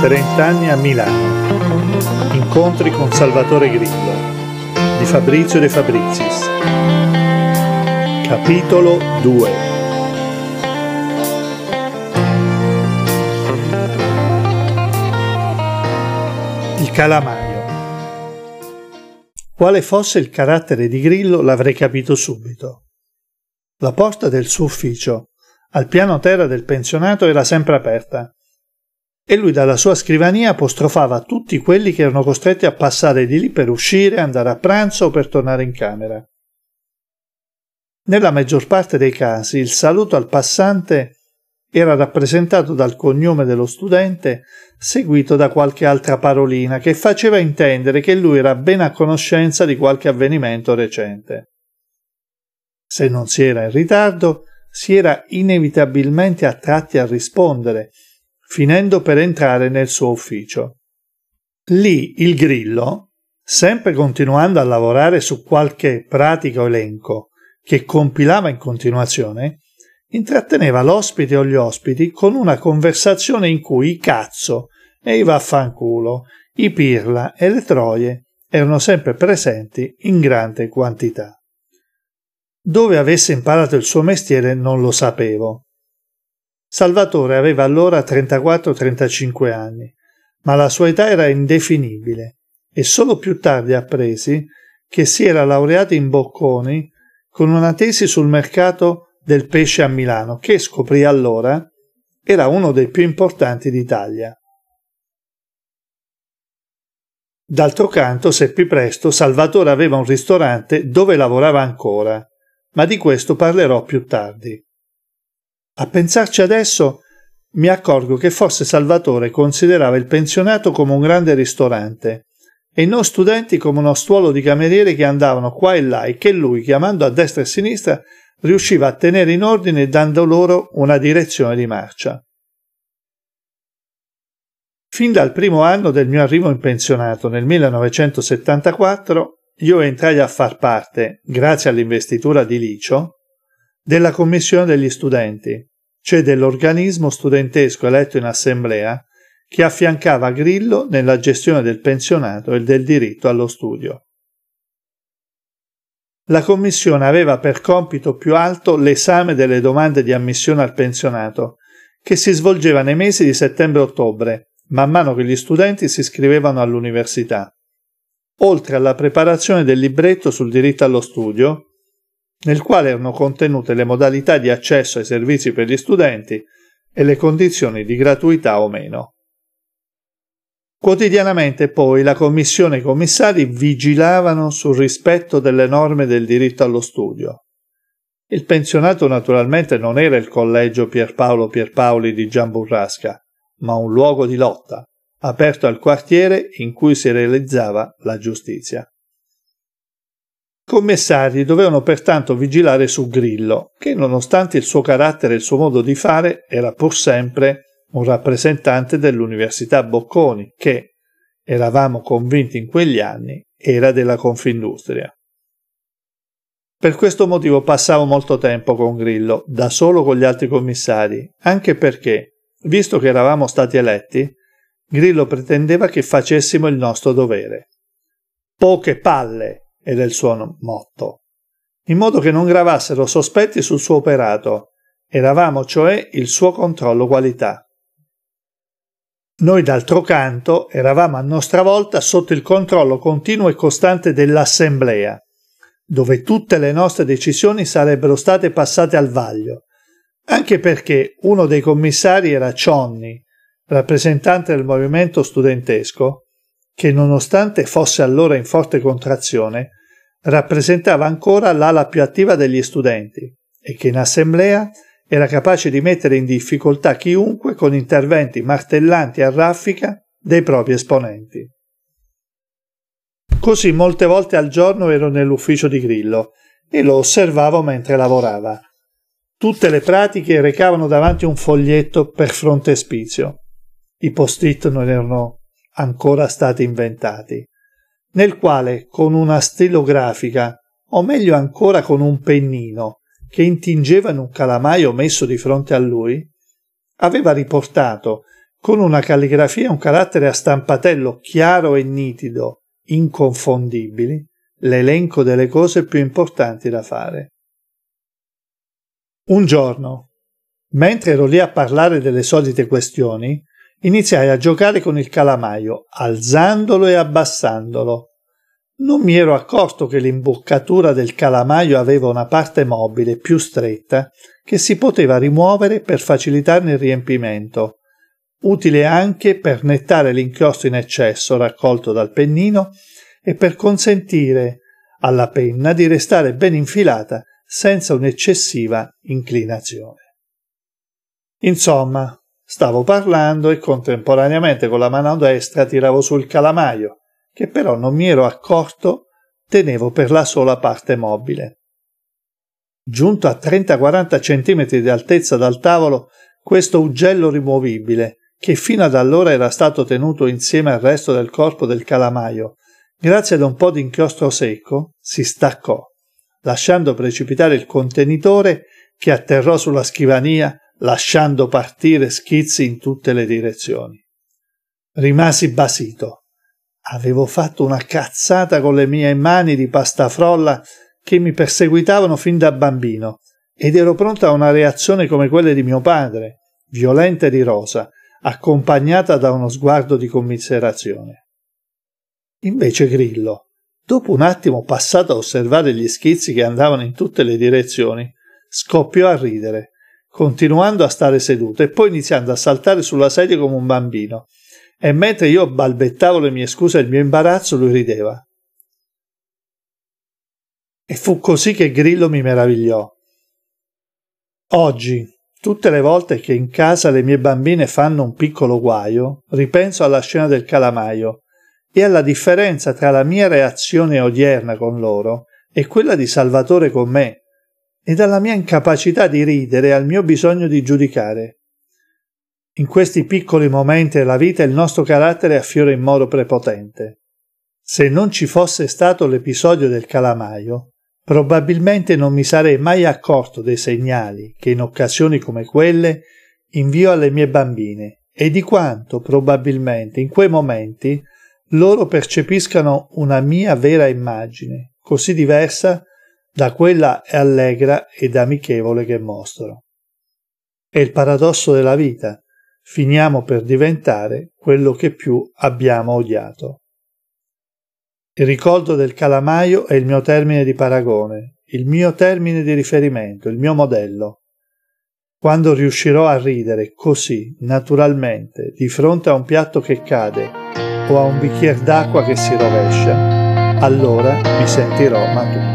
30 anni a Milano. Incontri con Salvatore Grillo di Fabrizio De Fabrizis. Capitolo 2 Il calamaio. Quale fosse il carattere di Grillo l'avrei capito subito. La porta del suo ufficio, al piano terra del pensionato, era sempre aperta e lui dalla sua scrivania apostrofava tutti quelli che erano costretti a passare di lì per uscire, andare a pranzo o per tornare in camera. Nella maggior parte dei casi il saluto al passante era rappresentato dal cognome dello studente, seguito da qualche altra parolina che faceva intendere che lui era ben a conoscenza di qualche avvenimento recente. Se non si era in ritardo, si era inevitabilmente attratti a rispondere, finendo per entrare nel suo ufficio. Lì il grillo, sempre continuando a lavorare su qualche pratico elenco che compilava in continuazione, intratteneva l'ospite o gli ospiti con una conversazione in cui i cazzo e i vaffanculo, i pirla e le troie erano sempre presenti in grande quantità. Dove avesse imparato il suo mestiere non lo sapevo, Salvatore aveva allora 34-35 anni, ma la sua età era indefinibile e solo più tardi appresi che si era laureato in Bocconi con una tesi sul mercato del pesce a Milano, che scoprì allora era uno dei più importanti d'Italia. D'altro canto, seppi presto, Salvatore aveva un ristorante dove lavorava ancora, ma di questo parlerò più tardi. A pensarci adesso mi accorgo che forse Salvatore considerava il pensionato come un grande ristorante e noi studenti come uno stuolo di camerieri che andavano qua e là e che lui, chiamando a destra e a sinistra, riusciva a tenere in ordine dando loro una direzione di marcia. Fin dal primo anno del mio arrivo in pensionato nel 1974, io entrai a far parte, grazie all'investitura di Licio, della commissione degli studenti, cioè dell'organismo studentesco eletto in assemblea che affiancava Grillo nella gestione del pensionato e del diritto allo studio. La commissione aveva per compito più alto l'esame delle domande di ammissione al pensionato, che si svolgeva nei mesi di settembre-ottobre, man mano che gli studenti si iscrivevano all'università, oltre alla preparazione del libretto sul diritto allo studio, nel quale erano contenute le modalità di accesso ai servizi per gli studenti e le condizioni di gratuità o meno. Quotidianamente poi la commissione e i commissari vigilavano sul rispetto delle norme del diritto allo studio. Il pensionato naturalmente non era il collegio Pierpaolo Pierpaoli di Gian Burrasca, ma un luogo di lotta, aperto al quartiere in cui si realizzava la giustizia commissari dovevano pertanto vigilare su Grillo, che nonostante il suo carattere e il suo modo di fare era pur sempre un rappresentante dell'Università Bocconi, che, eravamo convinti in quegli anni, era della Confindustria. Per questo motivo passavo molto tempo con Grillo, da solo con gli altri commissari, anche perché, visto che eravamo stati eletti, Grillo pretendeva che facessimo il nostro dovere. Poche palle, era il suo motto, in modo che non gravassero sospetti sul suo operato. Eravamo cioè il suo controllo qualità. Noi d'altro canto eravamo a nostra volta sotto il controllo continuo e costante dell'Assemblea, dove tutte le nostre decisioni sarebbero state passate al vaglio, anche perché uno dei commissari era Cionni, rappresentante del movimento studentesco, che nonostante fosse allora in forte contrazione, rappresentava ancora l'ala più attiva degli studenti e che in assemblea era capace di mettere in difficoltà chiunque con interventi martellanti a raffica dei propri esponenti. Così molte volte al giorno ero nell'ufficio di Grillo e lo osservavo mentre lavorava. Tutte le pratiche recavano davanti un foglietto per frontespizio. I post-it non erano ancora stati inventati, nel quale con una stilografica, o meglio ancora con un pennino, che intingeva in un calamaio messo di fronte a lui, aveva riportato, con una calligrafia e un carattere a stampatello chiaro e nitido, inconfondibili, l'elenco delle cose più importanti da fare. Un giorno, mentre ero lì a parlare delle solite questioni, iniziai a giocare con il calamaio, alzandolo e abbassandolo. Non mi ero accorto che l'imboccatura del calamaio aveva una parte mobile più stretta che si poteva rimuovere per facilitarne il riempimento, utile anche per nettare l'inchiostro in eccesso raccolto dal pennino e per consentire alla penna di restare ben infilata senza un'eccessiva inclinazione. Insomma, stavo parlando e contemporaneamente con la mano destra tiravo sul calamaio, che però non mi ero accorto tenevo per la sola parte mobile. Giunto a 30-40 cm di altezza dal tavolo, questo ugello rimovibile, che fino ad allora era stato tenuto insieme al resto del corpo del calamaio, grazie ad un po' di inchiostro secco, si staccò, lasciando precipitare il contenitore che atterrò sulla scrivania, lasciando partire schizzi in tutte le direzioni. Rimasi basito. Avevo fatto una cazzata con le mie mani di pasta frolla che mi perseguitavano fin da bambino ed ero pronta a una reazione come quelle di mio padre, violenta e di rosa, accompagnata da uno sguardo di commiserazione. Invece Grillo, dopo un attimo passato a osservare gli schizzi che andavano in tutte le direzioni, scoppiò a ridere, continuando a stare seduto e poi iniziando a saltare sulla sedia come un bambino. E mentre io balbettavo le mie scuse e il mio imbarazzo, lui rideva. E fu così che Grillo mi meravigliò. Oggi, Tutte le volte che in casa le mie bambine fanno un piccolo guaio, ripenso alla scena del calamaio e alla differenza tra la mia reazione odierna con loro e quella di Salvatore con me, e dalla mia incapacità di ridere al mio bisogno di giudicare. In questi piccoli momenti della vita il nostro carattere affiora in modo prepotente. Se non ci fosse stato l'episodio del calamaio, Probabilmente non mi sarei mai accorto dei segnali che in occasioni come quelle invio alle mie bambine e di quanto probabilmente in quei momenti loro percepiscano una mia vera immagine, così diversa da quella allegra ed amichevole che mostro. È il paradosso della vita, finiamo per diventare quello che più abbiamo odiato. Il ricordo del calamaio è il mio termine di paragone, il mio termine di riferimento, il mio modello. Quando riuscirò a ridere così, naturalmente, di fronte a un piatto che cade o a un bicchiere d'acqua che si rovescia, allora mi sentirò maturo.